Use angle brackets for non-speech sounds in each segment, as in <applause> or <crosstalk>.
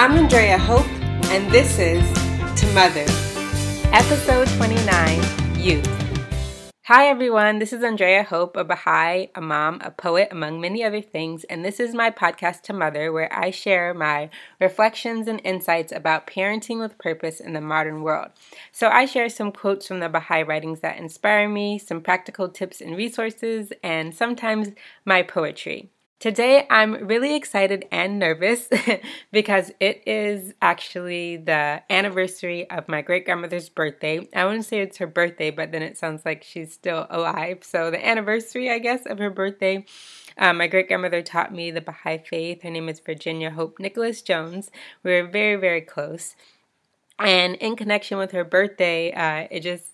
I'm Andrea Hope, and this is To Mother, Episode 29 Youth. Hi everyone, this is Andrea Hope, a Baha'i, a mom, a poet, among many other things, and this is my podcast to Mother, where I share my reflections and insights about parenting with purpose in the modern world. So I share some quotes from the Baha'i writings that inspire me, some practical tips and resources, and sometimes my poetry. Today, I'm really excited and nervous <laughs> because it is actually the anniversary of my great grandmother's birthday. I wouldn't say it's her birthday, but then it sounds like she's still alive. So, the anniversary, I guess, of her birthday. Um, my great grandmother taught me the Baha'i faith. Her name is Virginia Hope Nicholas Jones. We were very, very close. And in connection with her birthday, uh, it just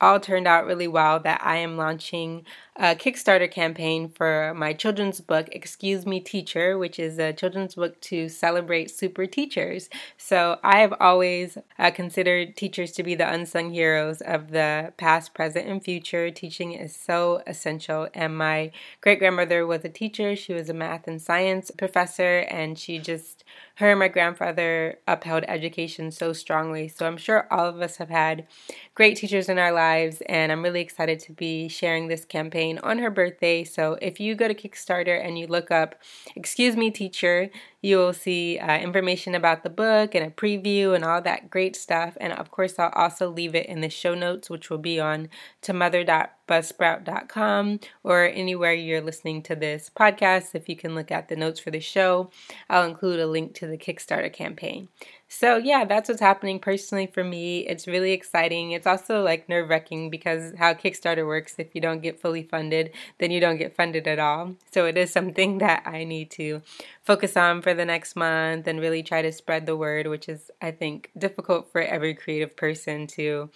all turned out really well that I am launching a Kickstarter campaign for my children's book, Excuse Me Teacher, which is a children's book to celebrate super teachers. So I have always uh, considered teachers to be the unsung heroes of the past, present, and future. Teaching is so essential. And my great grandmother was a teacher, she was a math and science professor, and she just her and my grandfather upheld education so strongly. So I'm sure all of us have had great teachers in our lives, and I'm really excited to be sharing this campaign on her birthday. So if you go to Kickstarter and you look up Excuse Me Teacher, you will see uh, information about the book and a preview and all that great stuff. And of course, I'll also leave it in the show notes, which will be on to mother.buzzsprout.com or anywhere you're listening to this podcast. If you can look at the notes for the show, I'll include a link to the Kickstarter campaign. So, yeah, that's what's happening personally for me. It's really exciting. It's also like nerve wracking because how Kickstarter works if you don't get fully funded, then you don't get funded at all. So, it is something <laughs> that I need to focus on for the next month and really try to spread the word, which is, I think, difficult for every creative person to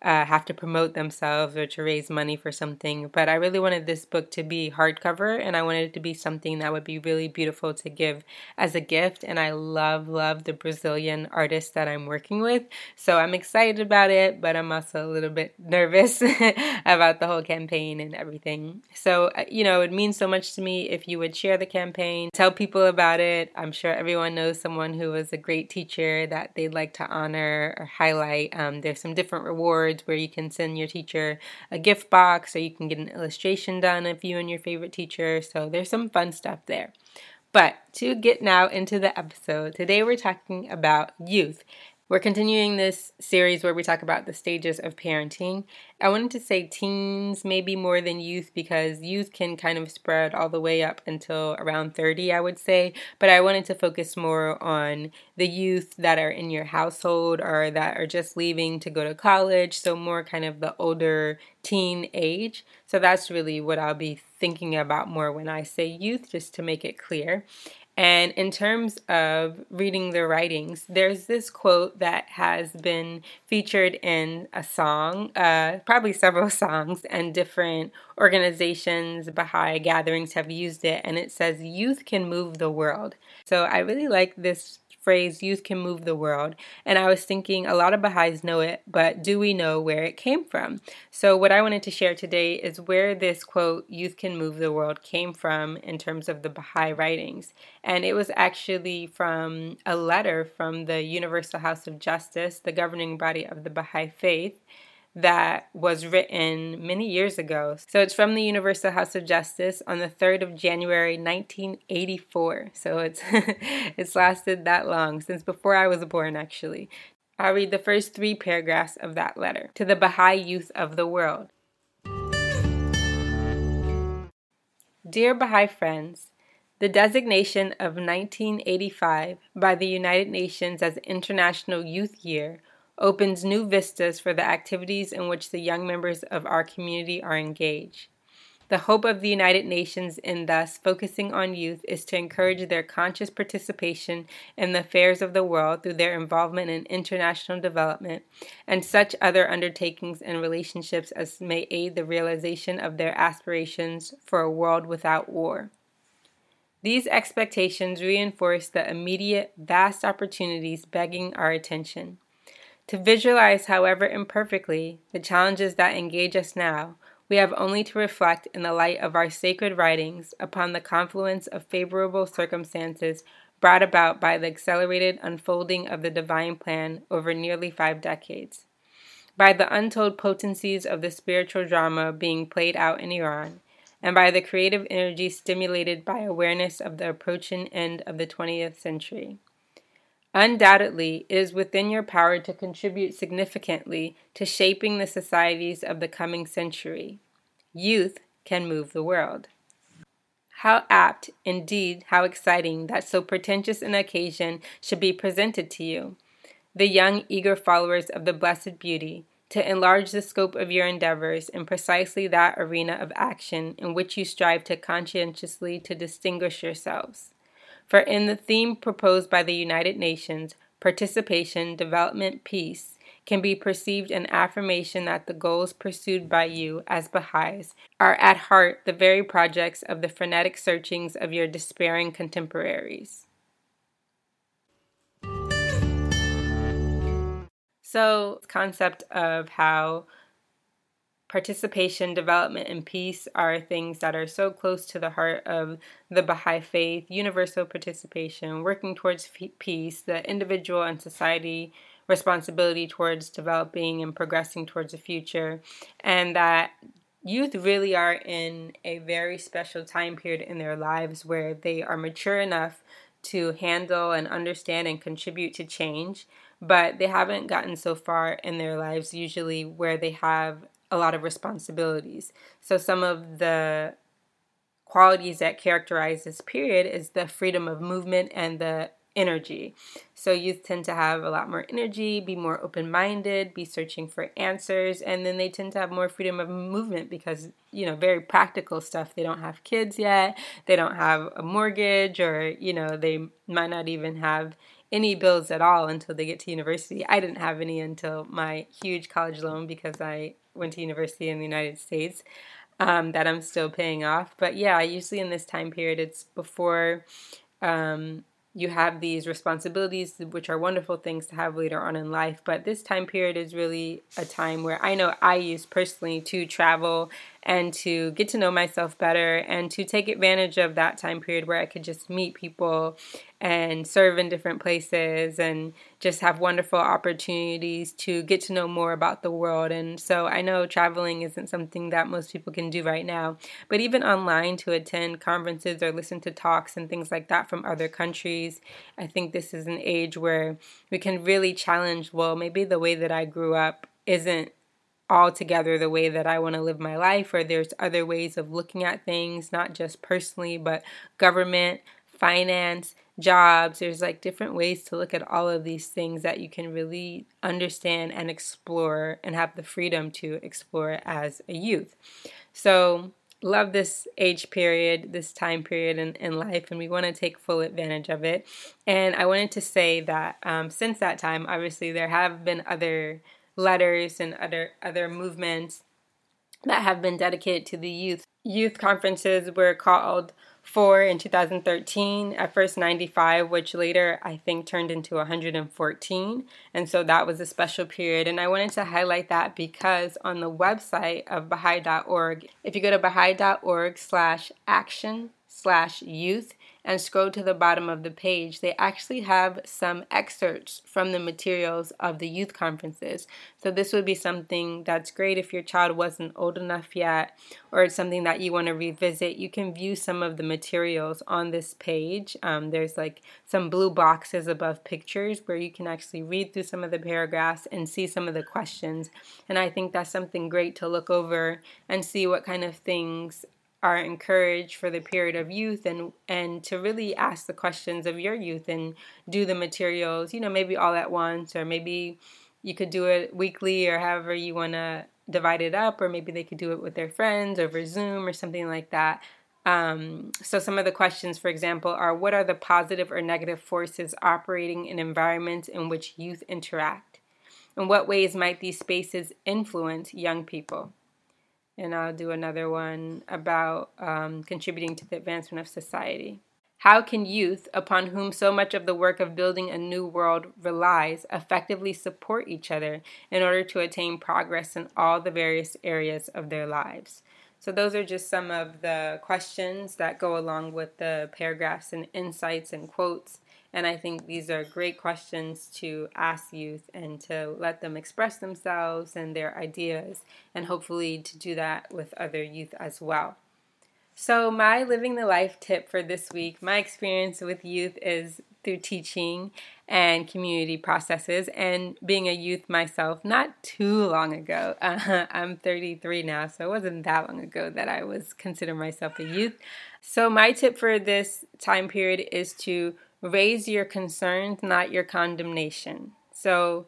uh, have to promote themselves or to raise money for something. But I really wanted this book to be hardcover and I wanted it to be something that would be really beautiful to give as a gift. And I love, love the Brazilian artist that I'm working with. So I'm excited about it, but I'm also a little bit <laughs> nervous <laughs> about the whole campaign and everything. So, uh, you know, it means so much to me if you would share the campaign, tell people about it. I'm sure everyone knows someone who was a great teacher that they'd like to honor or highlight. Um, there's some different rewards where you can send your teacher a gift box or you can get an illustration done of you and your favorite teacher. So there's some fun stuff there. But to get now into the episode, today we're talking about youth we're continuing this series where we talk about the stages of parenting. I wanted to say teens maybe more than youth because youth can kind of spread all the way up until around 30, I would say. But I wanted to focus more on the youth that are in your household or that are just leaving to go to college. So, more kind of the older teen age. So, that's really what I'll be thinking about more when I say youth, just to make it clear. And in terms of reading the writings, there's this quote that has been featured in a song, uh, probably several <laughs> songs, and different organizations, Baha'i gatherings have used it. And it says, Youth can move the world. So I really like this phrase, youth can move the world. And I was thinking a lot of Baha'is know it, but do we know where it came from? So, what I wanted to share today is where this quote, youth can move the world, came from in terms of the Baha'i writings. And it was actually from a letter from the Universal House of Justice, the governing body of the Baha'i faith that was written many years ago. So it's from the Universal House of Justice on the 3rd of January 1984. So it's <laughs> it's lasted that long since before I was born actually. I'll read the first 3 paragraphs of that letter to the Baha'i youth of the world. Dear Baha'i friends, the designation of 1985 by the United Nations as International Youth Year opens new vistas for the activities in which the young members of our community are engaged. The hope of the United Nations in thus focusing on youth is to encourage their conscious participation in the affairs of the world through their involvement in international development and such other undertakings and relationships as may aid the realization of their aspirations for a world without war. These expectations reinforce the immediate, vast opportunities begging our attention. To visualize, however imperfectly, the challenges that engage us now, we have only to reflect in the light of our sacred writings upon the confluence of favorable circumstances brought about by the accelerated unfolding of the divine plan over nearly five decades, by the untold potencies of the spiritual drama being played out in Iran, and by the creative energy stimulated by awareness of the approaching end of the 20th century. Undoubtedly, it is within your power to contribute significantly to shaping the societies of the coming century. Youth can move the world. How apt, indeed, how exciting that so pretentious an occasion should be presented to you, the young, eager followers of the Blessed Beauty, to enlarge the scope of your endeavors in precisely that arena of action in which you strive to conscientiously to distinguish yourselves. For in the theme proposed by the United Nations, participation, development, peace, can be perceived an affirmation that the goals pursued by you as Baha'is are at heart the very projects of the frenetic searchings of your despairing contemporaries. So, concept of how participation, development, and peace are things that are so close to the heart of the Baha'i faith universal participation, working towards peace, the individual and society responsibility towards developing and progressing towards the future, and that youth really are in a very special time period in their lives where they are mature enough to handle and understand and contribute to change, but they haven't gotten so far in their lives usually where they have a lot of responsibilities. So some of the qualities that characterize this period is the freedom of movement and the energy. So youth tend to have a lot more energy, be more open-minded, be searching for answers, and then they tend to have more freedom of movement because, you know, very practical stuff. They don't have kids yet, they don't have a mortgage or, you know, they might not even have any bills at all until they get to university. I didn't have any until my huge college loan because I went to university in the United States um, that I'm still paying off. But yeah, usually in this time period, it's before um, you have these responsibilities, which are wonderful things to have later on in life. But this time period is really a time where I know I use personally to travel and to get to know myself better and to take advantage of that time period where I could just meet people and serve in different places and just have wonderful opportunities to get to know more about the world. And so I know traveling isn't something that most people can do right now, but even online to attend conferences or listen to talks and things like that from other countries, I think this is an age where we can really challenge well, maybe the way that I grew up isn't altogether the way that I want to live my life, or there's other ways of looking at things, not just personally, but government, finance, jobs. There's like different ways to look at all of these things that you can really understand and explore and have the freedom to explore as a youth. So, love this age period, this time period in, in life, and we want to take full advantage of it. And I wanted to say that um, since that time, obviously, there have been other letters and other other movements that have been dedicated to the youth. Youth conferences were called four in 2013, at first 95, which later I think turned into 114. And so that was a special period. And I wanted to highlight that because on the website of Baha'i.org, if you go to Baha'i.org slash action slash youth, and scroll to the bottom of the page, they actually have some excerpts from the materials of the youth conferences. So, this would be something that's great if your child wasn't old enough yet, or it's something that you want to revisit. You can view some of the materials on this page. Um, there's like some blue boxes above pictures where you can actually read through some of the paragraphs and see some of the questions. And I think that's something great to look over and see what kind of things are encouraged for the period of youth and and to really ask the questions of your youth and do the materials you know maybe all at once or maybe you could do it weekly or however you want to divide it up or maybe they could do it with their friends over zoom or something like that. Um, so some of the questions for example are what are the positive or negative forces operating in environments in which youth interact? In what ways might these spaces influence young people and I'll do another one about um, contributing to the advancement of society. How can youth, upon whom so much of the work of building a new world relies, effectively support each other in order to attain progress in all the various areas of their lives? So, those are just some of the questions that go along with the paragraphs and insights and quotes. And I think these are great questions to ask youth and to let them express themselves and their ideas, and hopefully to do that with other youth as well. So, my living the life tip for this week, my experience with youth is through teaching and community processes and being a youth myself not too long ago. Uh, <laughs> I'm 33 now, so it wasn't that long ago that I was considering myself a youth. So, my tip for this time period is to raise your concerns, not your condemnation. So,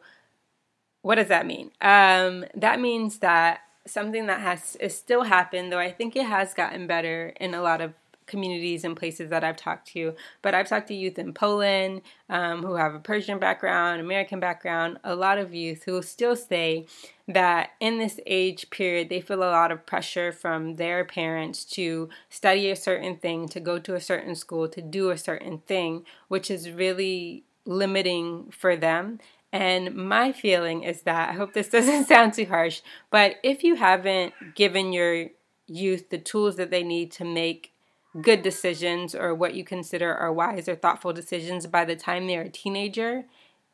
what does that mean? Um, that means that something that has is still happened, though I think it has gotten better in a lot of communities and places that I've talked to. But I've talked to youth in Poland um, who have a Persian background, American background, a lot of youth who still say that in this age period they feel a lot of pressure from their parents to study a certain thing, to go to a certain school, to do a certain thing, which is really limiting for them and my feeling is that I hope this <laughs> doesn't sound too harsh, but if you haven't given your youth the tools that they need to make good decisions or what you consider are wise or thoughtful decisions by the time they're a teenager,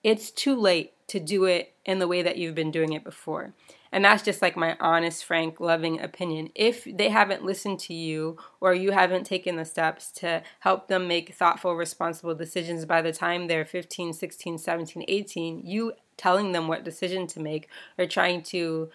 it's too late to do it in the way that you've been doing it before. And that's just like my honest, frank, loving opinion. If they haven't listened to you or you haven't taken the steps to help them make thoughtful, responsible decisions by the time they're 15, 16, 17, 18, you telling them what decision to make or trying to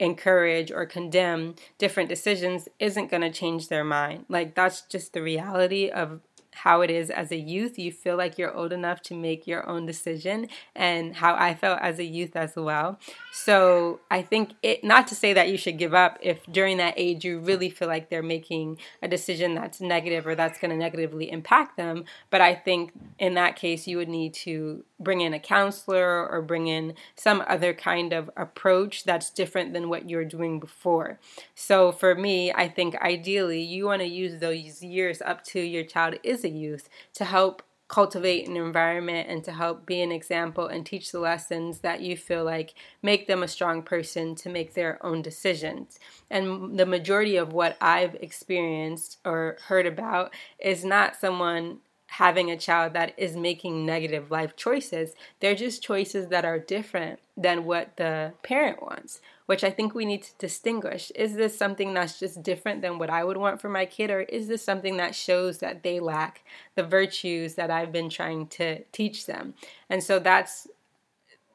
encourage or condemn different decisions isn't going to change their mind. Like, that's just the reality of how it is as a youth. You feel like you're old enough to make your own decision, and how I felt as a youth as well. So I think it, not to say that you should give up if during that age you really feel like they're making a decision that's negative or that's going to negatively impact them, but I think in that case you would need to bring in a counselor or bring in some other kind of approach that's different than what you're doing before. So for me, I think ideally you want to use those years up to your child is a youth to help cultivate an environment and to help be an example and teach the lessons that you feel like make them a strong person to make their own decisions. And the majority of what I've experienced or heard about is not someone having a child that is making negative life choices. They're just choices that are different than what the parent wants, which I think we need to distinguish. Is this something that's just different than what I would want for my kid, or is this something that shows that they lack the virtues that I've been trying to teach them? And so that's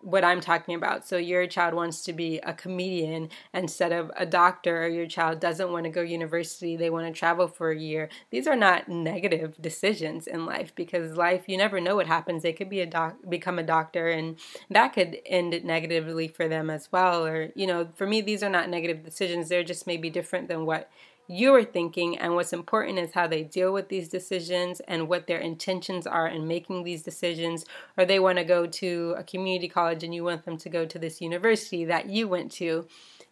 what I'm talking about. So your child wants to be a comedian instead of a doctor, or your child doesn't want to go university, they want to travel for a year. These are not negative decisions in life because life you never know what happens. They could be a doc become a doctor and that could end negatively for them as well. Or, you know, for me these are not negative decisions. They're just maybe different than what you are thinking, and what's important is how they deal with these decisions and what their intentions are in making these decisions. Or they want to go to a community college and you want them to go to this university that you went to.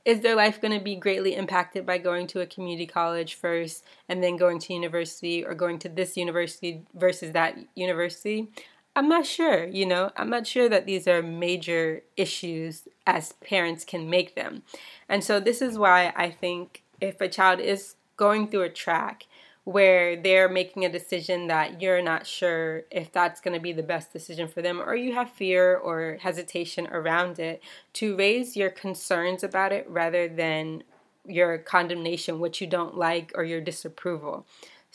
Is their life going to be greatly impacted by going to a community college first and then going to university or going to this university versus that university? I'm not sure, you know, I'm not sure that these are major issues as parents can make them. And so, this is why I think if a child is going through a track where they're making a decision that you're not sure if that's going to be the best decision for them, or you have fear or hesitation around it, to raise your concerns about it rather than your condemnation, what you don't like, or your disapproval.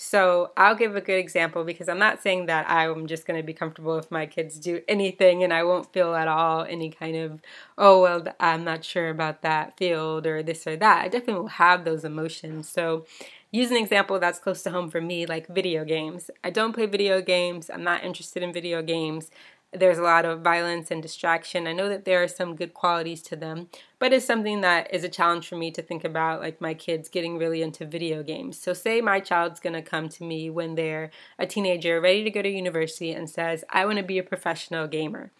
So I'll give a good example because I'm not saying that I'm just going to be comfortable if my kids do anything and I won't feel at all any kind of, oh, well, I'm not sure about that field or this or that. I definitely will have those emotions. So use an example that's close to home for me, like video games. I don't play video games. I'm not interested in video games there's a lot of violence and distraction. I know that there are some good qualities to them, but it's something that is a challenge for me to think about, like my kids getting really into video games. So, say my child's gonna come to me when they're a teenager, ready to go to university, and says, I wanna be a professional gamer.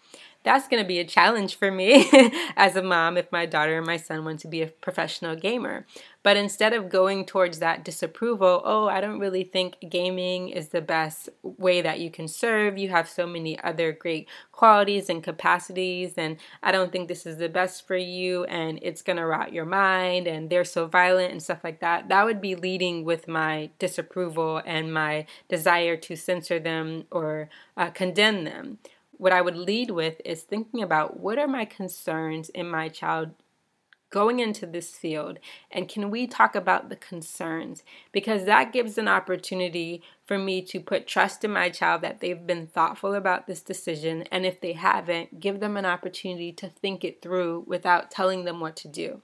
That's gonna be a challenge for me <laughs> as a mom if my daughter and my son want to be a professional gamer. But instead of going towards that disapproval, oh, I don't really think gaming is the best way that you can serve. You have so many other great qualities and capacities, and I don't think this is the best for you, and it's gonna rot your mind, and they're so violent and stuff like that. That would be leading with my disapproval and my desire to censor them or uh, condemn them. What I would lead with is thinking about what are my concerns in my child going into this field and can we talk about the concerns? Because that gives an opportunity for me to put trust in my child that they've been thoughtful about this decision and if they haven't give them an opportunity to think it through without telling them what to do.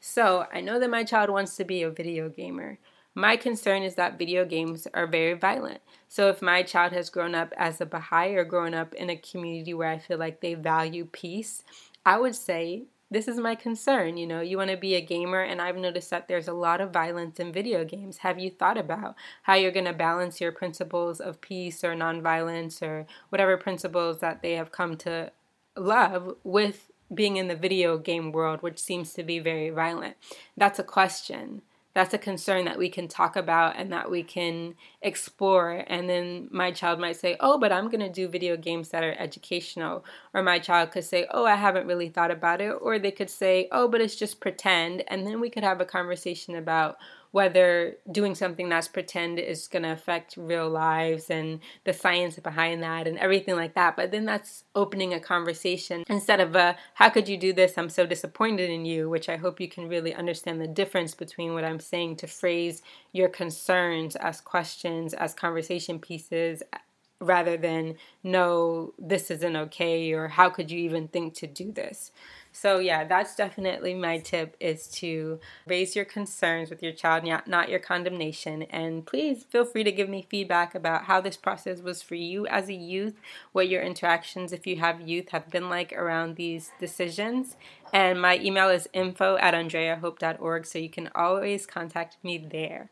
So i know that my child wants to be a video gamer. My concern is that video games are very violent. So, if my child has grown up as a Baha'i or grown up in a community where I feel like they value peace, I would say this is my concern. You know, you want to be a gamer, and I've noticed that there's a lot of violence in video games. Have you thought about how you're going to balance your principles of peace or nonviolence or whatever principles that they have come to love with being in the video game world, which seems to be very violent? That's a question that's a concern that we can talk about and that we can explore. And then my child might say, Oh, but I'm going to do video games that are educational. Or my child could say, Oh, I haven't really thought about it. Or they could say, Oh, but it's just pretend. And then we could have a conversation about whether doing something that's pretend is going to affect real lives and the science behind that and everything like that. But then that's opening a conversation instead of a, how could you do this? I'm so disappointed in you, which I hope you can really understand the difference between what I'm saying to phrase your concerns as questions, as conversation pieces, rather than no this isn't okay or how could you even think to do this so yeah, that's definitely my tip is to raise your concerns with your child, not your condemnation. And please feel free to give me feedback about how this process was for you as a youth, what your interactions, if you have youth, have been like around these decisions. And my email is info at andreahope.org, so you can always contact me there.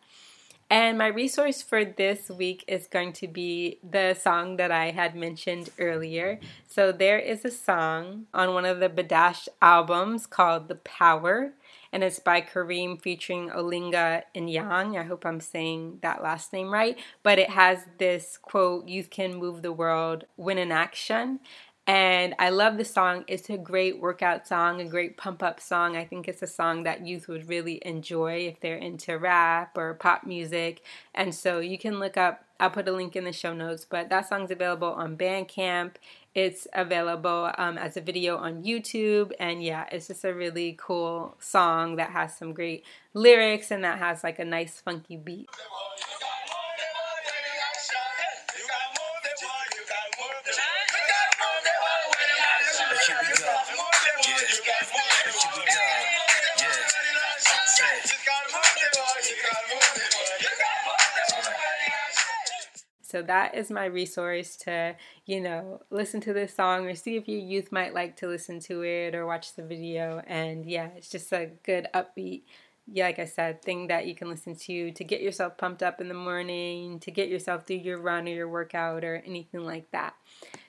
And my resource for this week is going to be the song that I had mentioned earlier. So there is a song on one of the Badash albums called The Power, and it's by Kareem featuring Olinga and Yang. I hope I'm saying that last name right. But it has this quote, Youth can move the world when in action. And I love the song. It's a great workout song, a great pump up song. I think it's a song that youth would really enjoy if they're into rap or pop music. And so you can look up, I'll put a link in the show notes, but that song's available on Bandcamp. It's available um, as a video on YouTube. And yeah, it's just a really cool song that has some great lyrics and that has like a nice funky beat. So that is my resource to, you know, listen to this song or see if your youth might like to listen to it or watch the video. And yeah, it's just a good upbeat yeah, like I said, thing that you can listen to to get yourself pumped up in the morning, to get yourself through your run or your workout or anything like that.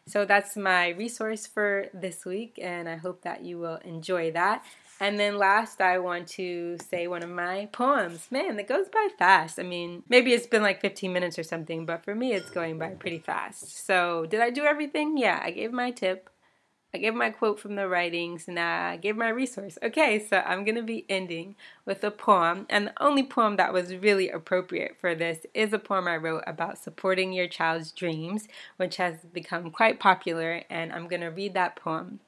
So that's my resource for this week, and I hope that you will enjoy that. And then last, I want to say one of my poems. Man, that goes by fast. I mean, maybe it's been like 15 minutes or something, but for me, it's going by pretty fast. So, did I do everything? Yeah, I gave my tip. I gave my quote from the writings and I gave my resource. Okay, so I'm going to be ending with a poem. And the only poem that was really appropriate for this is a poem I wrote about supporting your child's dreams, which has become quite popular. And I'm going to read that poem.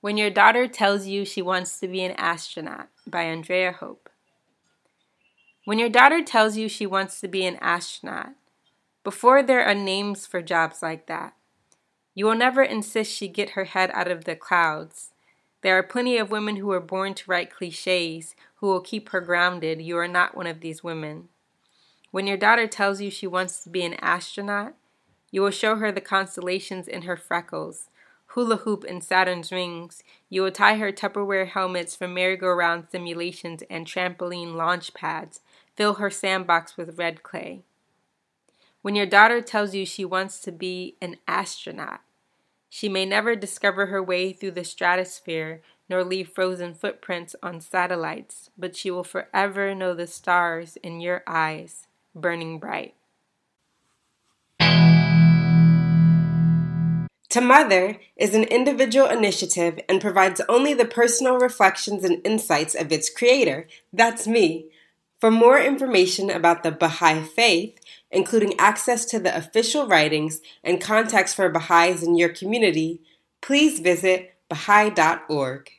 When Your Daughter Tells You She Wants to Be an Astronaut by Andrea Hope. When your daughter tells you she wants to be an astronaut, before there are names for jobs like that, you will never insist she get her head out of the clouds. There are plenty of women who are born to write cliches who will keep her grounded. You are not one of these women. When your daughter tells you she wants to be an astronaut, you will show her the constellations in her freckles, hula hoop and Saturn's rings. You will tie her Tupperware helmets for merry-go-round simulations and trampoline launch pads. Fill her sandbox with red clay. When your daughter tells you she wants to be an astronaut, she may never discover her way through the stratosphere nor leave frozen footprints on satellites, but she will forever know the stars in your eyes, burning bright. To Mother is an individual initiative and provides only the personal reflections and insights of its creator, that's me. For more information about the Baha'i Faith, including access to the official writings and context for Baha'is in your community, please visit Baha'i.org.